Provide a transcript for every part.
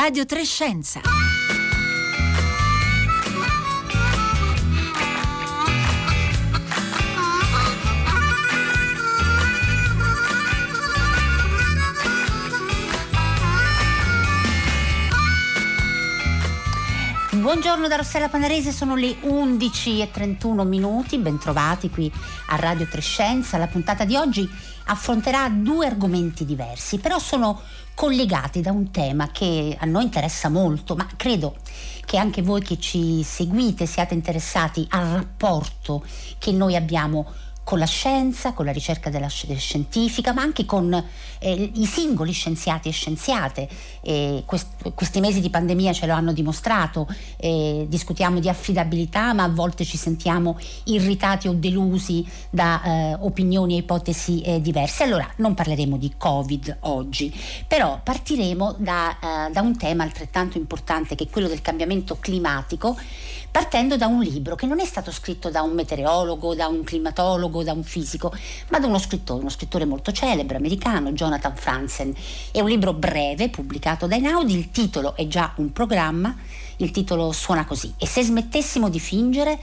Radio Trescenza. Buongiorno da Rossella Panarese, sono le 11 e 31 minuti, bentrovati qui a Radio Trescenza. La puntata di oggi affronterà due argomenti diversi, però sono collegati da un tema che a noi interessa molto, ma credo che anche voi che ci seguite siate interessati al rapporto che noi abbiamo con la scienza, con la ricerca della scientifica, ma anche con eh, i singoli scienziati e scienziate. E quest- questi mesi di pandemia ce lo hanno dimostrato, eh, discutiamo di affidabilità, ma a volte ci sentiamo irritati o delusi da eh, opinioni e ipotesi eh, diverse. Allora non parleremo di Covid oggi, però partiremo da, eh, da un tema altrettanto importante che è quello del cambiamento climatico partendo da un libro che non è stato scritto da un meteorologo, da un climatologo, da un fisico, ma da uno scrittore, uno scrittore molto celebre, americano, Jonathan Franzen. È un libro breve, pubblicato da Einaudi, il titolo è già un programma, il titolo suona così, e se smettessimo di fingere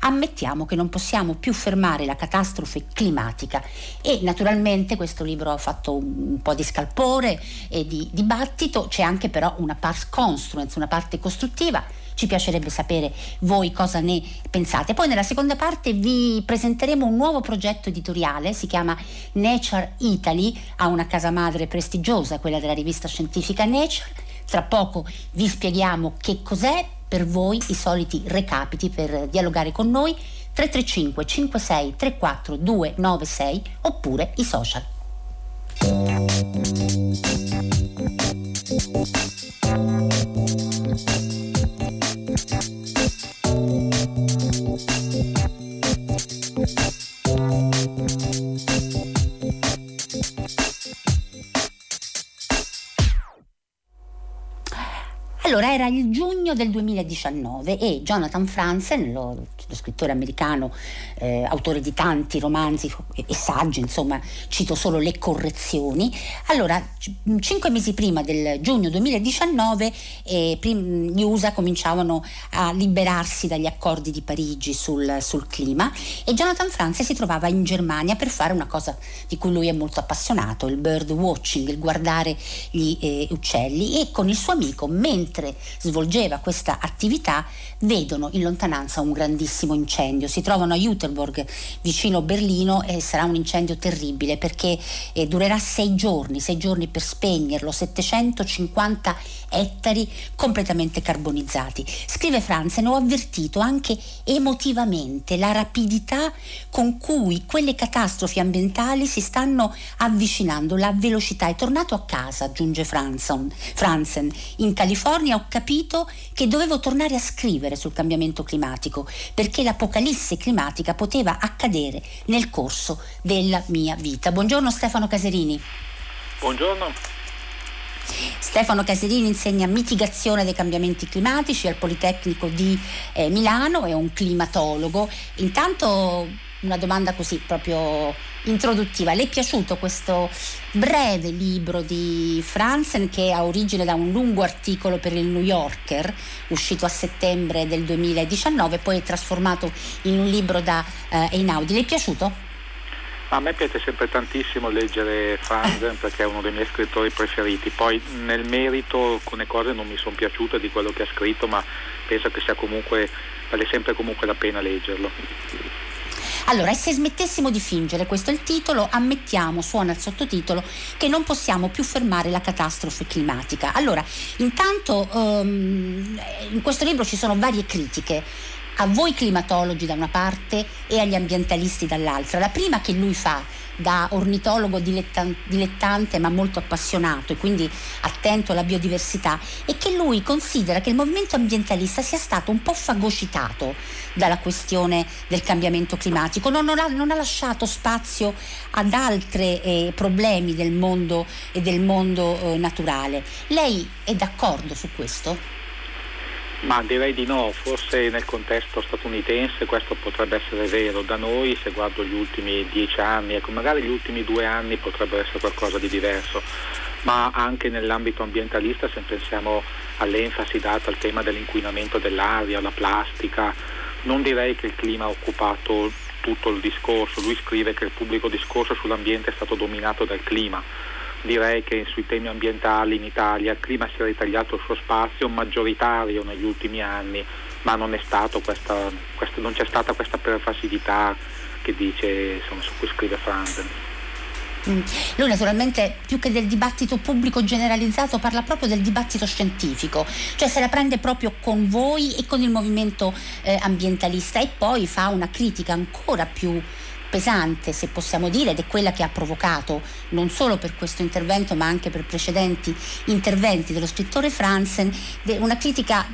ammettiamo che non possiamo più fermare la catastrofe climatica e naturalmente questo libro ha fatto un, po' di scalpore e di dibattito, c'è anche però una pars construens, una parte costruttiva ci piacerebbe sapere voi cosa ne pensate. Poi nella seconda parte vi presenteremo un nuovo progetto editoriale, si chiama Nature Italy, ha una casa madre prestigiosa, quella della rivista scientifica Nature. Tra poco vi spieghiamo che cos'è per voi i soliti recapiti per dialogare con noi 335 56 34 296 oppure i social. Giugno del 2019 e Jonathan Franzen, lo, scrittore americano, eh, autore di tanti romanzi e, saggi, insomma, cito solo le correzioni. Allora, cinque mesi prima del giugno 2019 eh, gli USA cominciavano a liberarsi dagli accordi di Parigi sul, sul clima e Jonathan Franzen si trovava in Germania per fare una cosa di cui lui è molto appassionato, il bird watching, il guardare gli eh, uccelli e con il suo amico, mentre svolgeva questa attività vedono in lontananza un grandissimo incendio. Si trovano a Jüterborg, vicino Berlino, e sarà un incendio terribile perché eh, durerà sei giorni, sei giorni per spegnerlo, 750 ettari completamente carbonizzati. Scrive Franzen, ho avvertito anche emotivamente la rapidità con cui quelle catastrofi ambientali si stanno avvicinando, la velocità. È tornato a casa, aggiunge Franzen, Franzen in California ho capito che dovevo tornare a scrivere sul cambiamento climatico perché l'apocalisse climatica poteva accadere nel corso della mia vita. Buongiorno Stefano Caserini. Buongiorno. Stefano Caserini insegna mitigazione dei cambiamenti climatici al Politecnico di eh, Milano, è un climatologo. Intanto una domanda così proprio introduttiva. Le è piaciuto questo breve libro di Franzen che ha origine da un lungo articolo per il New Yorker uscito a settembre del 2019 e poi è trasformato in un libro da eh, Einaudi? Le è piaciuto? A me piace sempre tantissimo leggere Franzen perché è uno dei miei scrittori preferiti, poi nel merito alcune cose non mi sono piaciute di quello che ha scritto, ma penso che sia comunque, vale sempre comunque la pena leggerlo. Allora, e se smettessimo di fingere, questo è il titolo, ammettiamo, suona il sottotitolo, che non possiamo più fermare la catastrofe climatica. Allora, intanto um, in questo libro ci sono varie critiche a voi climatologi da una parte e agli ambientalisti dall'altra. La prima che lui fa da ornitologo dilettante ma molto appassionato e quindi attento alla biodiversità è che lui considera che il movimento ambientalista sia stato un po' fagocitato dalla questione del cambiamento climatico, non, non, ha, non ha, lasciato spazio ad altri eh, problemi del mondo e del mondo eh, naturale. Lei è d'accordo su questo? Ma direi di no, forse nel contesto statunitense questo potrebbe essere vero, da noi se guardo gli ultimi dieci anni, ecco, magari gli ultimi due anni potrebbero essere qualcosa di diverso, ma anche nell'ambito ambientalista se pensiamo all'enfasi data al tema dell'inquinamento dell'aria, la plastica, non direi che il clima ha occupato tutto il discorso, lui scrive che il pubblico discorso sull'ambiente è stato dominato dal clima, direi che sui temi ambientali in Italia il clima si è ritagliato il suo spazio maggioritario negli ultimi anni, ma non, questa, questa, non c'è stata questa pervasività che dice, insomma, su cui scrive Franzen. Mm. Lui naturalmente più che del dibattito pubblico generalizzato parla proprio del dibattito scientifico, cioè se la prende proprio con voi e con il movimento eh, ambientalista e poi fa una critica ancora più pesante, se possiamo dire, ed è quella che ha provocato non solo per questo intervento ma anche per precedenti interventi dello scrittore Franzen, una critica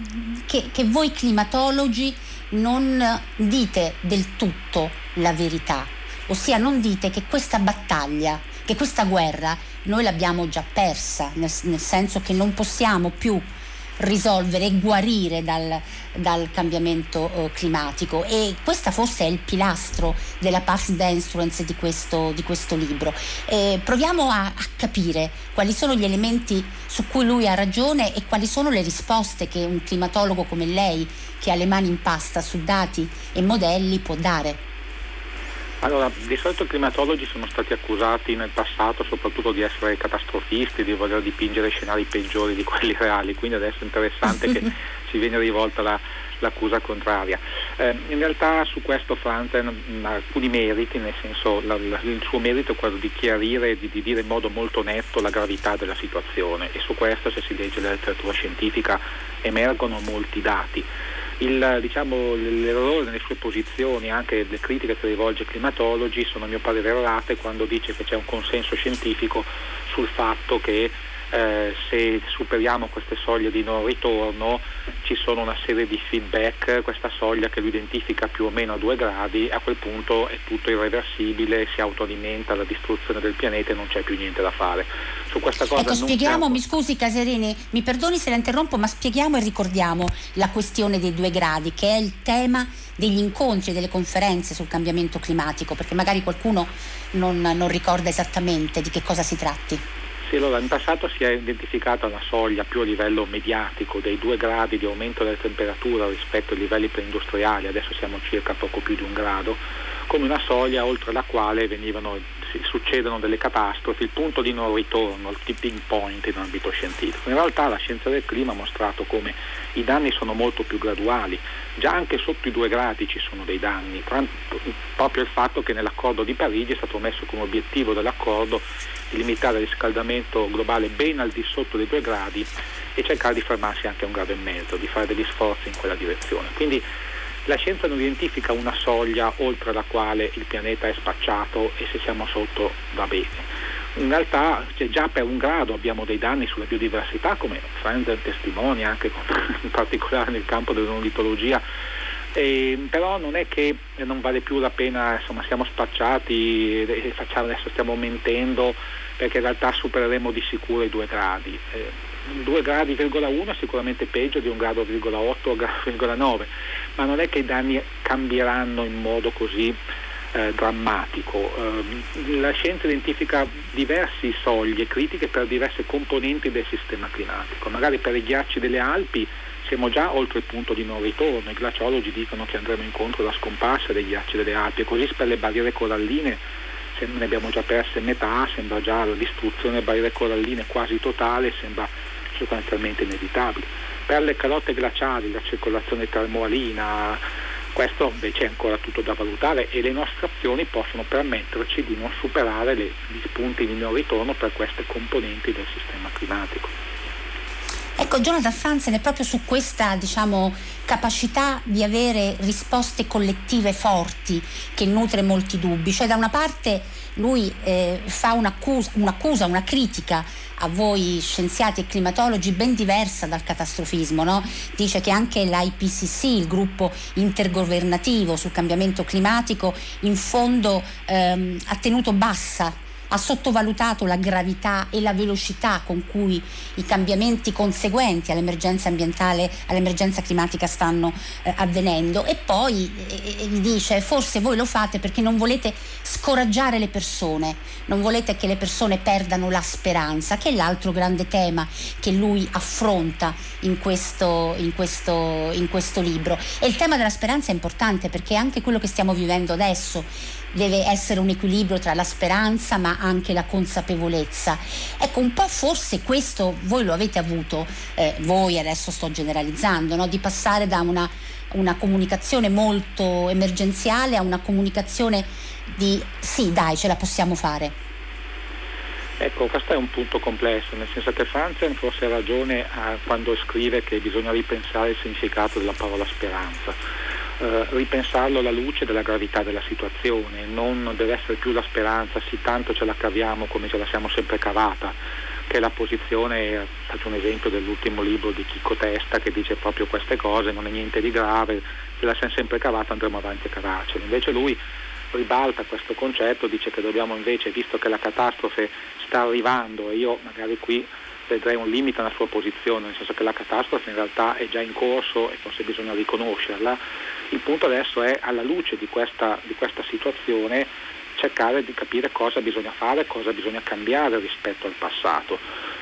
che, che voi climatologi non dite del tutto la verità ossia non dite che questa battaglia, che questa guerra noi l'abbiamo già persa, nel, nel senso che non possiamo più risolvere e guarire dal, dal cambiamento eh, climatico e questo forse è il pilastro della past dance di questo, di questo libro. Eh, proviamo a, a, capire quali sono gli elementi su cui lui ha ragione e quali sono le risposte che un climatologo come lei, che ha le mani in pasta su dati e modelli, può dare. Allora, di solito i climatologi sono stati accusati nel passato soprattutto di essere catastrofisti, di voler dipingere scenari peggiori di quelli reali, quindi adesso è interessante che ci viene rivolta la, l'accusa contraria. Eh, in realtà su questo Franzen ha alcuni meriti, nel senso la, la, il suo merito è quello di chiarire e di, di, dire in modo molto netto la gravità della situazione e su questo se si legge la letteratura scientifica emergono molti dati il, diciamo, l'errore nelle sue posizioni, anche le critiche che rivolge ai climatologi, sono a mio parere errate quando dice che c'è un consenso scientifico sul fatto che eh, se superiamo queste soglie di non ritorno ci sono una serie di feedback, questa soglia che lo identifica più o meno a due gradi, a quel punto è tutto irreversibile, si autoalimenta la distruzione del pianeta e non c'è più niente da fare. Su questa cosa ecco, spieghiamo, mi scusi Caserini, mi perdoni se la interrompo, ma spieghiamo e ricordiamo la questione dei due gradi, che è il tema degli incontri e delle conferenze sul cambiamento climatico, perché magari qualcuno non, non ricorda esattamente di che cosa si tratti. Sì, allora in passato si è identificata la soglia più a livello mediatico dei due gradi di aumento della temperatura rispetto ai livelli preindustriali, adesso siamo circa poco più di un grado, come una soglia oltre la quale venivano, succedono delle catastrofi, il punto di non ritorno, il tipping point in ambito scientifico. In realtà la scienza del clima ha mostrato come i danni sono molto più graduali, già anche sotto i due gradi ci sono dei danni, proprio il fatto che nell'accordo di Parigi è stato messo come obiettivo dell'accordo limitare il riscaldamento globale ben al di sotto dei due gradi e cercare di fermarsi anche a un grado e mezzo, di fare degli sforzi in quella direzione. Quindi la scienza non identifica una soglia oltre la quale il pianeta è spacciato e se siamo sotto va bene. In realtà cioè, già per un grado abbiamo dei danni sulla biodiversità, come Frenzel testimonia anche in particolare nel campo dell'ornitologia, eh, però non è che non vale più la pena, insomma siamo spacciati e adesso stiamo mentendo perché in realtà supereremo di sicuro i due gradi. Eh, 2 gradi,1 è sicuramente peggio di 1 grado,8 o 1,9, ma non è che i danni cambieranno in modo così eh, drammatico. Eh, la scienza identifica diverse soglie critiche per diverse componenti del sistema climatico. Magari per i ghiacci delle Alpi siamo già oltre il punto di non ritorno, i glaciologi dicono che andremo incontro alla scomparsa dei ghiacci delle Alpi e così per le barriere coralline ne abbiamo già perse metà, sembra già la distruzione delle barriere coralline quasi totale, sembra sostanzialmente inevitabile. Per le calotte glaciali, la circolazione termoalina, questo invece è ancora tutto da valutare e le nostre azioni possono permetterci di non superare le, gli punti di non ritorno per queste componenti del sistema climatico. Ecco, Jonathan Franzen è proprio su questa diciamo, capacità di avere risposte collettive forti che nutre molti dubbi. Cioè, da una parte lui eh, fa un'accusa, un'accusa, una critica a voi scienziati e climatologi ben diversa dal catastrofismo. No? Dice che anche l'IPCC, il gruppo intergovernativo sul cambiamento climatico, in fondo ehm, ha tenuto bassa ha sottovalutato la gravità e la velocità con cui i cambiamenti conseguenti all'emergenza ambientale, all'emergenza climatica stanno eh, avvenendo e poi eh, eh dice forse voi lo fate perché non volete scoraggiare le persone, non volete che le persone perdano la speranza, che è l'altro grande tema che lui affronta in questo, in questo, in questo libro. E il tema della speranza è importante perché anche quello che stiamo vivendo adesso deve essere un equilibrio tra la speranza ma anche la consapevolezza. Ecco, un po' forse questo voi lo avete avuto, eh, voi adesso sto generalizzando, no? di passare da una, una comunicazione molto emergenziale a una comunicazione di sì, dai, ce la possiamo fare. Ecco, questo è un punto complesso, nel senso che Franzen forse ha ragione quando scrive che bisogna ripensare il significato della parola speranza eh, ripensarlo alla luce della gravità della situazione, non deve essere più la speranza, sì tanto ce la caviamo come ce la siamo sempre cavata, che è la posizione, faccio un esempio dell'ultimo libro di Chico Testa che dice proprio queste cose, non è niente di grave, ce la siamo sempre cavata, andremo avanti a cavarcela. Invece lui ribalta questo concetto, dice che dobbiamo invece, visto che la catastrofe sta arrivando e io magari qui vedrei un limite alla sua posizione, nel senso che la catastrofe in realtà è già in corso e forse bisogna riconoscerla, il punto adesso è, alla luce di questa, di questa situazione, cercare di capire cosa bisogna fare, cosa bisogna cambiare rispetto al passato.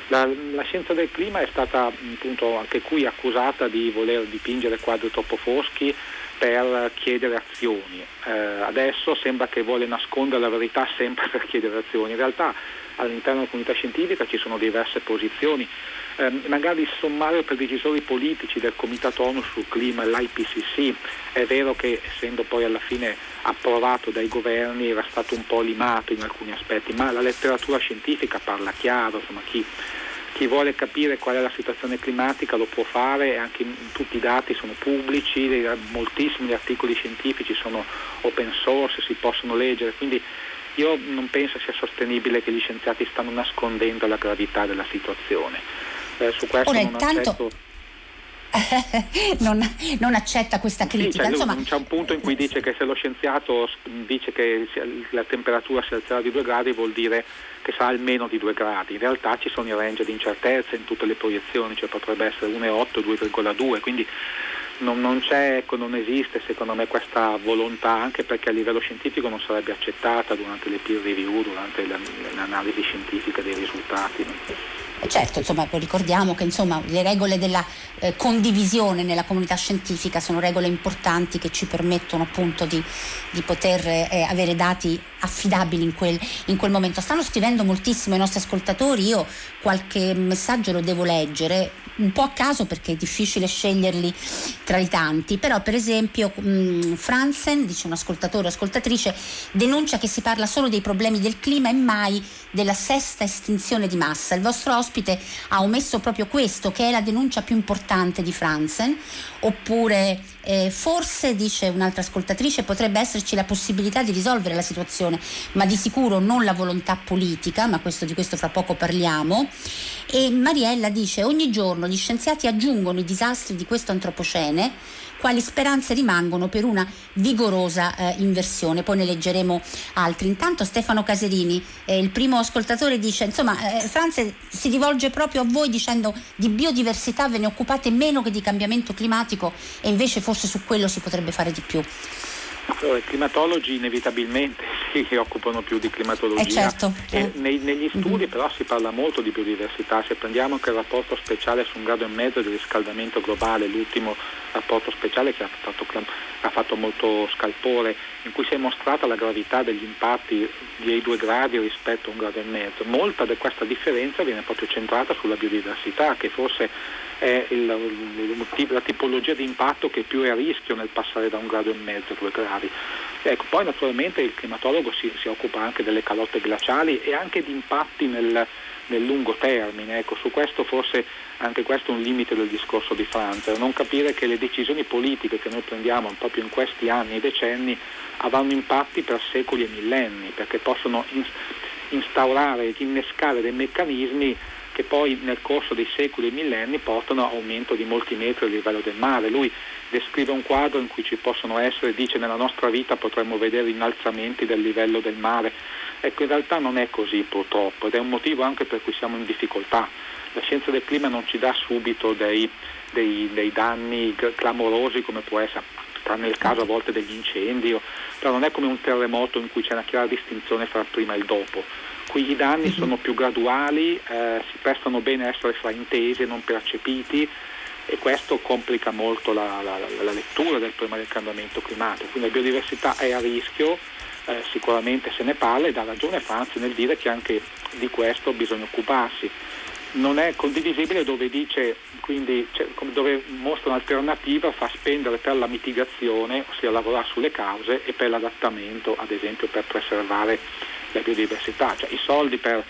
La, la, scienza del clima è stata appunto anche qui accusata di voler dipingere quadri troppo foschi per chiedere azioni. Eh, adesso sembra che vuole nascondere la verità sempre per chiedere azioni. In realtà all'interno della comunità scientifica ci sono diverse posizioni. Eh, magari sommario per decisori politici del Comitato ONU sul clima, l'IPCC, è vero che essendo poi alla fine approvato dai governi era stato un po' limato in alcuni aspetti, ma la letteratura scientifica parla chiaro, insomma, chi, chi vuole capire qual è la situazione climatica lo può fare, anche tutti i dati sono pubblici, moltissimi articoli scientifici sono open source, si possono leggere, quindi io non penso sia sostenibile che gli scienziati stanno nascondendo la gravità della situazione eh, su questo Ora, non intanto... accetto non, non, accetta questa critica. Sì, cioè, Insomma, c'è un punto in cui dice che se lo scienziato dice che la temperatura si alzerà di 2 gradi vuol dire che sarà almeno di 2 gradi. In realtà ci sono i range di incertezza in tutte le proiezioni, cioè potrebbe essere 1,8, 2,2, quindi non, non, c'è, ecco, non esiste secondo me questa volontà, anche perché a livello scientifico non sarebbe accettata durante le peer review, durante l'analisi scientifica dei risultati. Certo, insomma, ricordiamo che insomma, le regole della eh, condivisione nella comunità scientifica sono regole importanti che ci permettono appunto di, di poter eh, avere dati affidabili in quel, in quel, momento. Stanno scrivendo moltissimo i nostri ascoltatori, io qualche messaggio lo devo leggere, un po' a caso perché è difficile sceglierli tra i tanti, però per esempio mh, mm, Franzen, dice un ascoltatore o ascoltatrice, denuncia che si parla solo dei problemi del clima e mai della sesta estinzione di massa. Il vostro ospite ha omesso proprio questo, che è la denuncia più importante di Franzen, oppure eh, forse, dice un'altra ascoltatrice, potrebbe esserci la possibilità di risolvere la situazione, ma di sicuro non la volontà politica, ma questo, di questo fra poco parliamo. E Mariella dice ogni giorno gli scienziati aggiungono i disastri di questo antropocene quali speranze rimangono per una vigorosa eh, inversione. Poi ne leggeremo altri. Intanto Stefano Caserini, eh, il primo ascoltatore, dice, insomma, eh, Franze si rivolge proprio a voi dicendo di biodiversità ve ne occupate meno che di cambiamento climatico e invece forse su quello si potrebbe fare di più. Allora, I climatologi inevitabilmente si occupano più di climatologia. Eh certo, eh. Nei, negli studi mm-hmm. però si parla molto di biodiversità, se prendiamo anche il rapporto speciale su un grado e mezzo di riscaldamento globale, l'ultimo rapporto speciale che ha fatto, ha fatto molto scalpore, in cui si è mostrata la gravità degli impatti dei due gradi rispetto a un grado e mezzo. Molta di questa differenza viene proprio centrata sulla biodiversità, che forse è il, la tipologia di impatto che più è a rischio nel passare da un grado e mezzo a due gradi. Ecco, poi naturalmente il climatologo si, si, occupa anche delle calotte glaciali e anche di impatti nel, nel lungo termine. Ecco, su questo forse anche questo è un limite del discorso di Franza, non capire che le decisioni politiche che noi prendiamo proprio in questi anni e decenni avranno impatti per secoli e millenni, perché possono instaurare, innescare dei meccanismi che poi nel corso dei secoli e millenni portano a aumento di molti metri a livello del mare. Lui descrive un quadro in cui ci possono essere, dice nella nostra vita potremmo vedere innalzamenti del livello del mare Ecco, in realtà non è così purtroppo ed è un motivo anche per cui siamo in difficoltà. La scienza del clima non ci dà subito dei, dei, dei danni clamorosi come può essere, tranne il caso a volte degli incendi, però non è come un terremoto in cui c'è una chiara distinzione fra prima e dopo. Qui i danni uh-huh. sono più graduali, eh, si prestano bene a essere fraintesi e non percepiti e questo complica molto la, la, la, lettura del problema del cambiamento climatico. Quindi la biodiversità è a rischio, eh, sicuramente se ne parla e dà ragione Franzi nel dire che anche di questo bisogna occuparsi. Non è condivisibile dove dice, quindi cioè, dove mostra un'alternativa, fa spendere per la mitigazione, ossia lavorare sulle cause e per l'adattamento, ad esempio per preservare la biodiversità. Cioè, I soldi per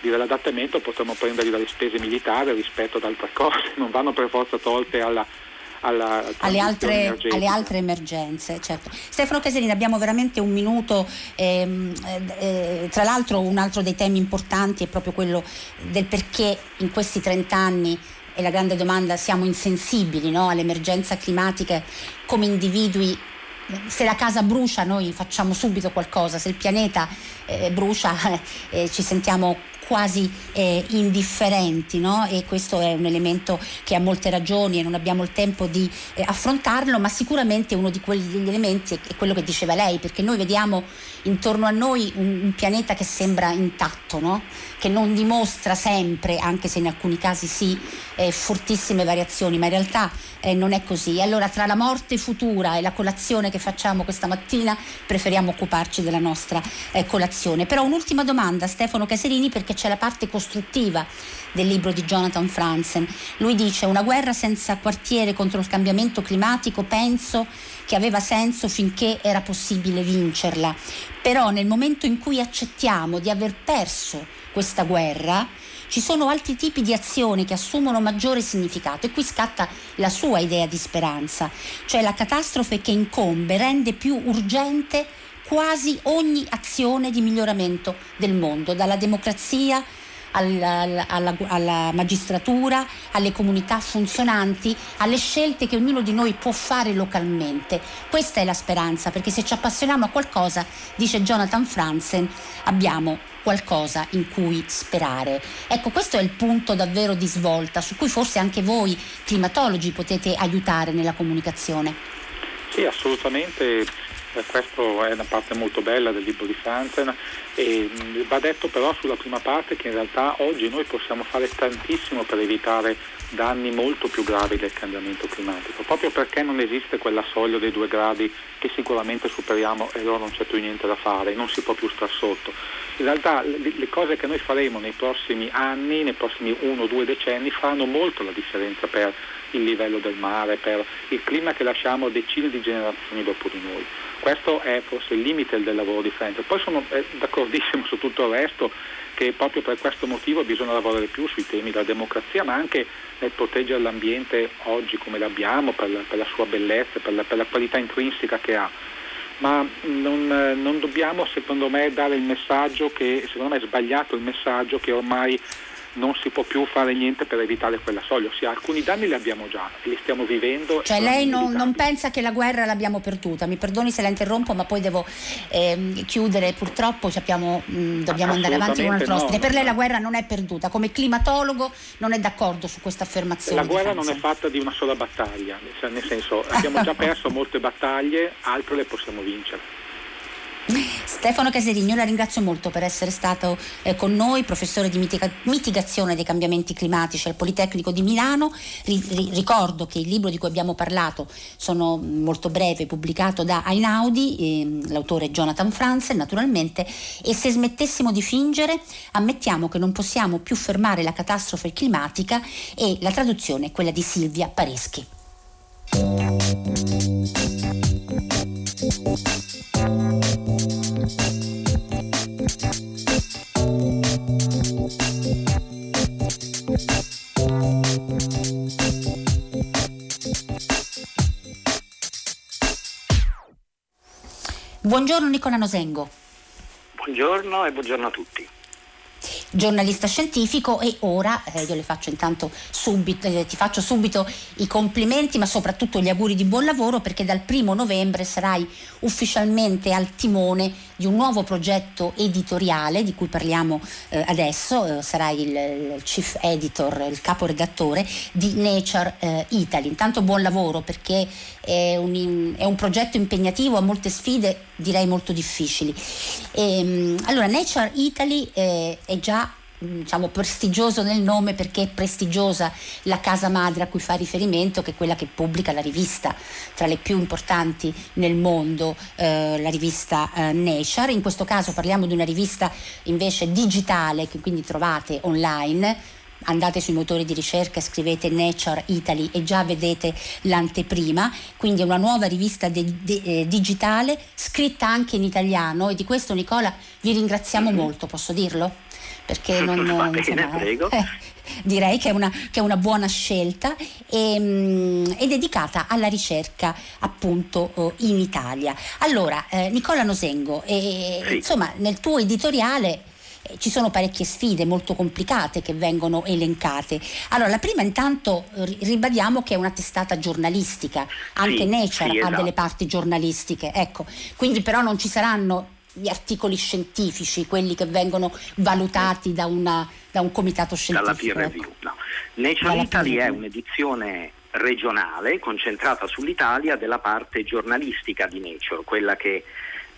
dire l'adattamento potremmo prenderli dalle spese militari rispetto ad altre cose, non vanno per forza tolte alla, alla alle, altre, alle, altre, emergenze. Certo. Stefano Caserini, abbiamo veramente un minuto, ehm, eh, tra l'altro un altro dei temi importanti è proprio quello del perché in questi 30 anni e la grande domanda siamo insensibili no, all'emergenza climatica come individui se la casa brucia noi facciamo subito qualcosa, se il pianeta eh, brucia eh, ci sentiamo quasi eh, indifferenti no? e questo è un elemento che ha molte ragioni e non abbiamo il tempo di eh, affrontarlo, ma sicuramente uno di quegli elementi è, quello che diceva lei, perché noi vediamo intorno a noi un, un pianeta che sembra intatto, no? che non dimostra sempre, anche se in alcuni casi sì, eh, fortissime variazioni, ma in realtà eh, non è così. Allora tra la morte futura e la colazione che facciamo questa mattina preferiamo occuparci della nostra eh, colazione. Però un'ultima domanda Stefano Caserini perché c'è la parte costruttiva del libro di Jonathan Franzen. Lui dice una guerra senza quartiere contro il cambiamento climatico penso che aveva senso finché era possibile vincerla. Però nel momento in cui accettiamo di aver perso questa guerra, ci sono altri tipi di azioni che assumono maggiore significato e qui scatta la sua idea di speranza, cioè la catastrofe che incombe rende più urgente quasi ogni azione di miglioramento del mondo, dalla democrazia alla, alla, alla, magistratura, alle comunità funzionanti, alle scelte che ognuno di noi può fare localmente. Questa è la speranza, perché se ci appassioniamo a qualcosa, dice Jonathan Franzen, abbiamo qualcosa in cui sperare. Ecco, questo è il punto davvero di svolta su cui forse anche voi climatologi potete aiutare nella comunicazione. Sì, assolutamente questa è una parte molto bella del libro di Franzen e va detto però sulla prima parte che in realtà oggi noi possiamo fare tantissimo per evitare danni molto più gravi del cambiamento climatico, proprio perché non esiste quella soglia dei due gradi che sicuramente superiamo e allora non c'è più niente da fare, non si può più star sotto. In realtà le cose che noi faremo nei prossimi anni, nei prossimi uno o due decenni, faranno molto la differenza per il livello del mare, per il clima che lasciamo decine di generazioni dopo di noi. Questo è forse il limite del lavoro di Frank. Poi sono eh, d'accordissimo su tutto il resto che proprio per questo motivo bisogna lavorare più sui temi della democrazia, ma anche nel proteggere l'ambiente oggi come l'abbiamo, per la, per la sua bellezza, per la, per la, qualità intrinseca che ha. Ma non, non dobbiamo, secondo me, dare il messaggio che, secondo me è sbagliato il messaggio che ormai non si può più fare niente per evitare quella soglia, ossia alcuni danni li abbiamo già, li stiamo vivendo. Cioè lei non, non, pensa che la guerra l'abbiamo perduta, mi perdoni se la interrompo ma poi devo eh, chiudere, purtroppo abbiamo, mh, mm, dobbiamo andare avanti con un altro no, ospite. Per lei la guerra non è perduta, come climatologo non è d'accordo su questa affermazione? La guerra non è fatta di una sola battaglia, nel senso abbiamo già perso molte battaglie, altre le possiamo vincere. Stefano Caserigno, la ringrazio molto per essere stato eh, con noi, professore di mitica- mitigazione dei cambiamenti climatici al Politecnico di Milano. Ri- ricordo che il libro di cui abbiamo parlato sono molto breve, pubblicato da Einaudi, eh, l'autore Jonathan Franzen naturalmente, e se smettessimo di fingere ammettiamo che non possiamo più fermare la catastrofe climatica e la traduzione è quella di Silvia Pareschi. Buongiorno Nicola Nosengo. Buongiorno e buongiorno a tutti. giornalista scientifico e ora eh, io le faccio intanto subito, eh, ti faccio subito i complimenti ma soprattutto gli auguri di buon lavoro perché dal primo novembre sarai ufficialmente al timone di un nuovo progetto editoriale di cui parliamo eh, adesso, eh, sarai il, il, chief editor, il caporedattore di Nature eh, Italy. Intanto buon lavoro perché è un, è un progetto impegnativo, ha molte sfide direi molto difficili. E, ehm, allora Nature Italy eh, è già diciamo prestigioso nel nome perché è prestigiosa la casa madre a cui fa riferimento che è quella che pubblica la rivista tra le più importanti nel mondo eh, la rivista eh, Nature. In questo caso parliamo di una rivista invece digitale che quindi trovate online. Andate sui motori di ricerca, scrivete Nature Italy e già vedete l'anteprima, quindi è una nuova rivista de- de- eh, digitale scritta anche in italiano. E di questo Nicola vi ringraziamo molto, posso dirlo? Perché non... Bene, insomma, prego. Eh, direi che è, una, che è, una, buona scelta e, um, è dedicata alla ricerca appunto uh, in Italia. Allora, eh, Nicola Nosengo, eh, sì. insomma, nel tuo editoriale eh, ci sono parecchie sfide molto complicate che vengono elencate. Allora, la prima intanto ribadiamo che è una testata giornalistica, anche sì, Nature sì, esatto. ha delle parti giornalistiche, ecco, quindi però non ci saranno gli articoli scientifici, quelli che vengono valutati da, una, da un comitato scientifico. Dalla peer review, ecco. no. Nature Italy è un'edizione regionale concentrata sull'Italia della parte giornalistica di Nature, quella che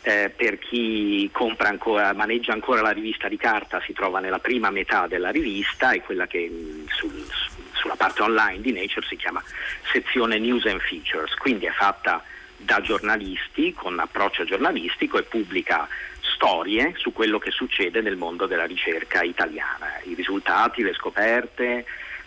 eh, per chi ancora, maneggia ancora la rivista di carta si trova nella prima metà della rivista e quella che mm, sul, sulla parte online di Nature si chiama sezione News and Features, quindi è fatta da giornalisti con approccio giornalistico e pubblica storie su quello che succede nel mondo della ricerca italiana, i risultati, le scoperte,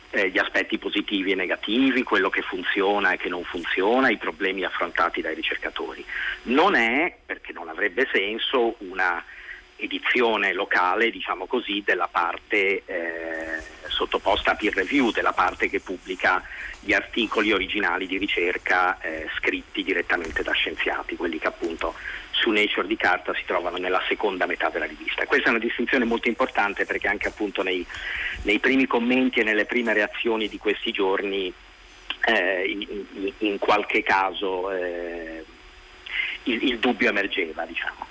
eh, gli aspetti positivi e negativi, quello che funziona e che non funziona, i problemi affrontati dai ricercatori. Non è, perché non avrebbe senso, una edizione locale, diciamo così, della parte eh, sottoposta a peer review, della parte che pubblica gli articoli originali di ricerca eh, scritti direttamente da scienziati, quelli che appunto su Nature di carta si trovano nella seconda metà della rivista. Questa è una distinzione molto importante perché anche appunto nei, nei primi commenti e nelle prime reazioni di questi giorni eh, in, in, qualche caso eh, il, il dubbio emergeva, diciamo.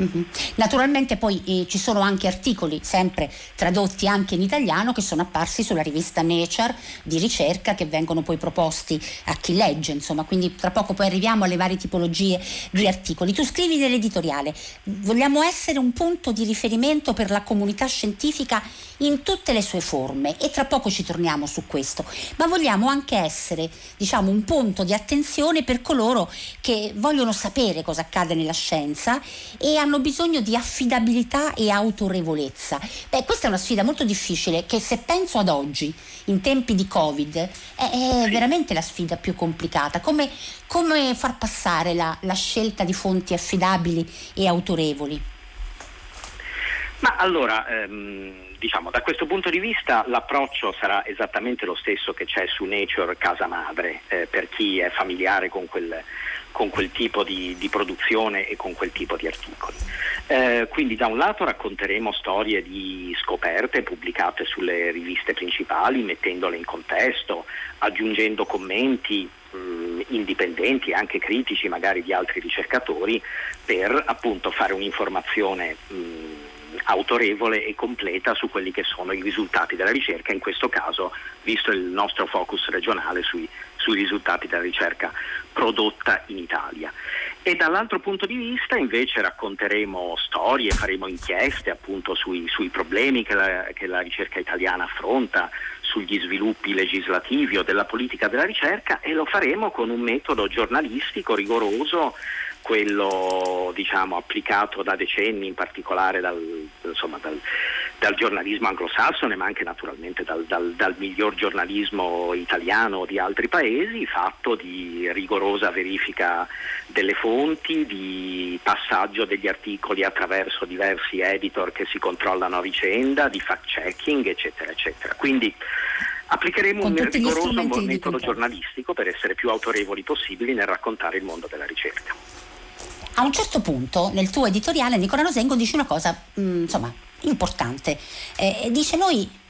Mm-hmm. Naturalmente poi eh, ci sono anche articoli, sempre tradotti anche in italiano, che sono apparsi sulla rivista Nature di ricerca che vengono poi proposti a chi legge, insomma, quindi tra poco poi arriviamo alle varie tipologie di articoli. Tu scrivi nell'editoriale, vogliamo essere un punto di riferimento per la comunità scientifica in tutte le sue forme e tra poco ci torniamo su questo, ma vogliamo anche essere, diciamo, un punto di attenzione per coloro che vogliono sapere cosa accade nella scienza e hanno bisogno di affidabilità e autorevolezza. Beh, questa è una sfida molto difficile che se penso ad oggi, in tempi di Covid, è, è veramente la sfida più complicata. Come, come far passare la, la scelta di fonti affidabili e autorevoli? Ma allora, ehm, diciamo, da questo punto di vista l'approccio sarà esattamente lo stesso che c'è su Nature Casa Madre, eh, per chi è familiare con quel, con quel tipo di, di, produzione e con quel tipo di articoli. Eh, quindi da un lato racconteremo storie di scoperte pubblicate sulle riviste principali, mettendole in contesto, aggiungendo commenti mh, mm, indipendenti anche critici magari di altri ricercatori per appunto fare un'informazione mh, mm, autorevole e completa su quelli che sono i risultati della ricerca, in questo caso visto il nostro focus regionale sui, sui risultati della ricerca prodotta in Italia. E dall'altro punto di vista invece racconteremo storie, faremo inchieste appunto sui, sui problemi che la, che la ricerca italiana affronta, sugli sviluppi legislativi o della politica della ricerca e lo faremo con un metodo giornalistico rigoroso quello diciamo, applicato da decenni, in particolare dal, insomma, dal, dal giornalismo anglosassone, ma anche naturalmente dal, dal, miglior giornalismo italiano di altri paesi, fatto di rigorosa verifica delle fonti, di passaggio degli articoli attraverso diversi editor che si controllano a vicenda, di fact checking, eccetera, eccetera. Quindi applicheremo un rigoroso metodo giornalistico per essere più autorevoli possibili nel raccontare il mondo della ricerca a un certo punto nel tuo editoriale Nicola Rosengo dice una cosa mh, mm, insomma importante. Eh, dice noi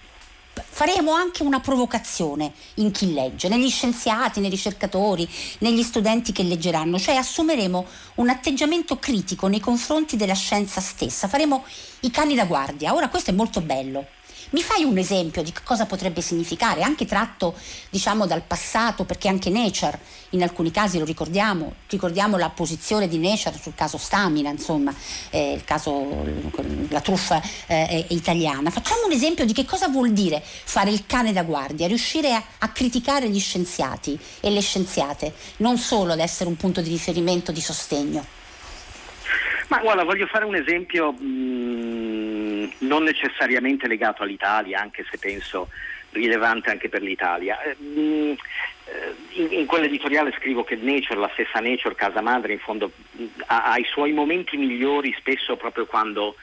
faremo anche una provocazione in chi legge, negli scienziati, nei ricercatori, negli studenti che leggeranno, cioè assumeremo un atteggiamento critico nei confronti della scienza stessa, faremo i cani da guardia. Ora questo è molto bello, mi fai un esempio di cosa potrebbe significare, anche tratto diciamo dal passato, perché anche Nature, in alcuni casi lo ricordiamo, ricordiamo la posizione di Nature sul caso Stamina, insomma, eh, il caso, la truffa eh, italiana. Facciamo un esempio di che cosa vuol dire fare il cane da guardia, riuscire a, a criticare gli scienziati e le scienziate, non solo ad essere un punto di riferimento, di sostegno. Ma guarda, voglio fare un esempio mh, mm, non necessariamente legato all'Italia, anche se penso rilevante anche per l'Italia. Eh, mh, eh, in, in quell'editoriale scrivo che Nature, la stessa Nature, casa madre, in fondo mh, ha, ha i suoi momenti migliori spesso proprio quando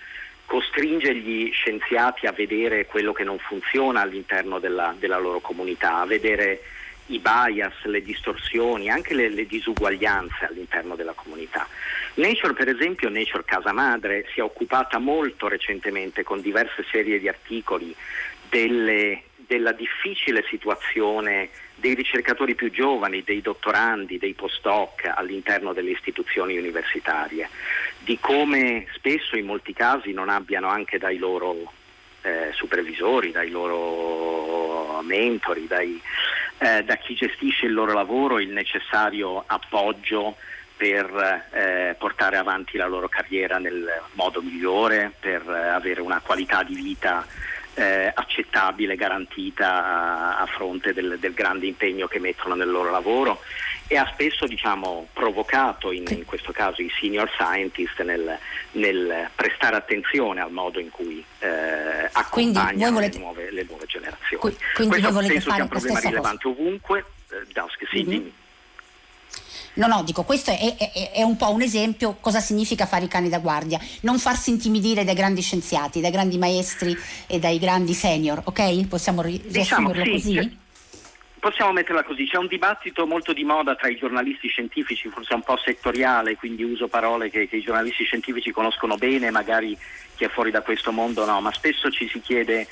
costringe gli scienziati a vedere quello che non funziona all'interno della, della loro comunità, a vedere i bias, le distorsioni, anche le, le, disuguaglianze all'interno della. Nature, per esempio, Nature Casa Madre, si è occupata molto recentemente con diverse serie di articoli delle, della difficile situazione dei ricercatori più giovani, dei dottorandi, dei postdoc all'interno delle istituzioni universitarie, di come spesso in molti casi non abbiano anche dai loro eh, supervisori, dai loro mentori, dai, eh, da chi gestisce il loro lavoro il necessario appoggio per eh, portare avanti la loro carriera nel modo migliore, per eh, avere una qualità di vita eh, accettabile, garantita a, a fronte del, del, grande impegno che mettono nel loro lavoro e ha spesso diciamo, provocato in, in, questo caso i senior scientist nel, nel, prestare attenzione al modo in cui eh, accompagnano volete... le, nuove, le, nuove, generazioni. Quindi Questo penso sia un problema rilevante cosa. ovunque. Eh, Dusk, sì, mm-hmm. No, no, dico, questo è, è, è, un po' un esempio cosa significa fare i cani da guardia, non farsi intimidire dai grandi scienziati, dai grandi maestri e dai grandi senior, ok? Possiamo ri- diciamo, riassumerlo sì, così? Possiamo metterla così, c'è un dibattito molto di moda tra i giornalisti scientifici, forse un po' settoriale, quindi uso parole che, che i giornalisti scientifici conoscono bene, magari chi è fuori da questo mondo no, ma spesso ci si chiede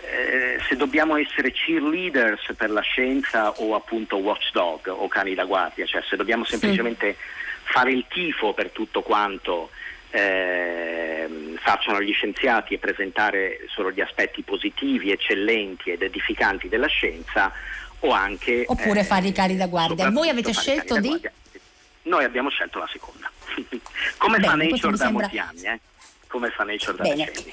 eh, se dobbiamo essere cheerleaders per la scienza o appunto watchdog o cani da guardia, cioè se dobbiamo semplicemente sì. fare il tifo per tutto quanto eh, facciano gli scienziati e presentare solo gli aspetti positivi, eccellenti ed edificanti della scienza o anche... Oppure eh, fare i cani da guardia. Voi avete scelto di... Noi abbiamo scelto la seconda. Come Bene, fa Nature da sembra... molti anni, eh? Come fa Nature da decenni.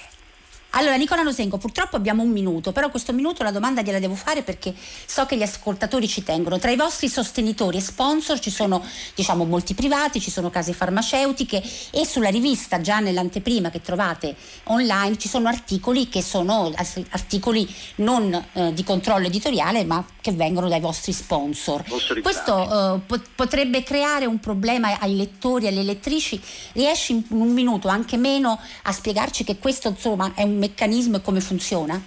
Allora Nicola Nosenko, purtroppo abbiamo un minuto, però questo minuto la domanda gliela devo fare perché so che gli ascoltatori ci tengono. Tra i vostri sostenitori e sponsor ci sono diciamo molti privati, ci sono case farmaceutiche e sulla rivista già nell'anteprima che trovate online ci sono articoli che sono articoli non eh, di controllo editoriale ma che vengono dai vostri sponsor. Questo eh, potrebbe creare un problema ai lettori e alle lettrici. Riesci in un minuto, anche meno, a spiegarci che questo insomma è un meccanismo e come funziona?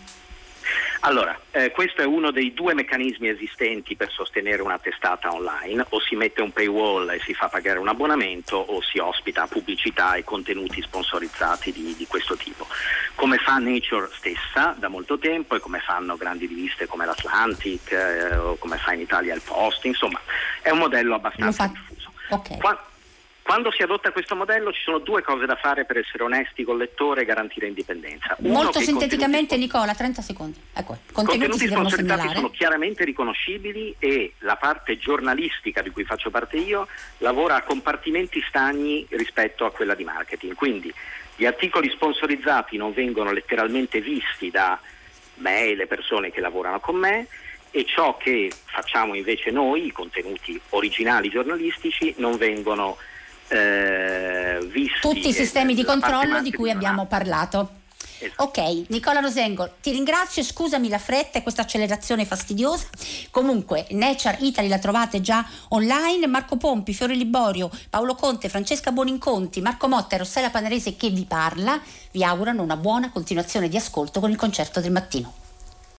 Allora, eh, questo è uno dei due meccanismi esistenti per sostenere una testata online, o si mette un paywall e si fa pagare un abbonamento o si ospita pubblicità e contenuti sponsorizzati di, di questo tipo. Come fa Nature stessa da molto tempo e come fanno grandi riviste come l'Atlantic eh, o come fa in Italia il Post, insomma è un modello abbastanza diffuso. Okay. Qua, quando si adotta questo modello ci sono due cose da fare per essere onesti col lettore e garantire indipendenza. Uno Molto sinteticamente contenuti... Nicola, 30 secondi. Ecco, contenuti, contenuti sponsorizzati sono chiaramente riconoscibili e la parte giornalistica di cui faccio parte io lavora a compartimenti stagni rispetto a quella di marketing. Quindi gli articoli sponsorizzati non vengono letteralmente visti da me e le persone che lavorano con me e ciò che facciamo invece noi, i contenuti originali giornalistici, non vengono eh, visti. Tutti i sistemi di controllo di cui abbiamo parlato. Esatto. Ok, Nicola Rosengo, ti ringrazio, scusami la fretta e questa accelerazione fastidiosa. Comunque, Nature Italy la trovate già online. Marco Pompi, Fiore Liborio, Paolo Conte, Francesca Boninconti, Marco Motta e Rossella Panerese che vi parla vi augurano una buona continuazione di ascolto con il concerto del mattino.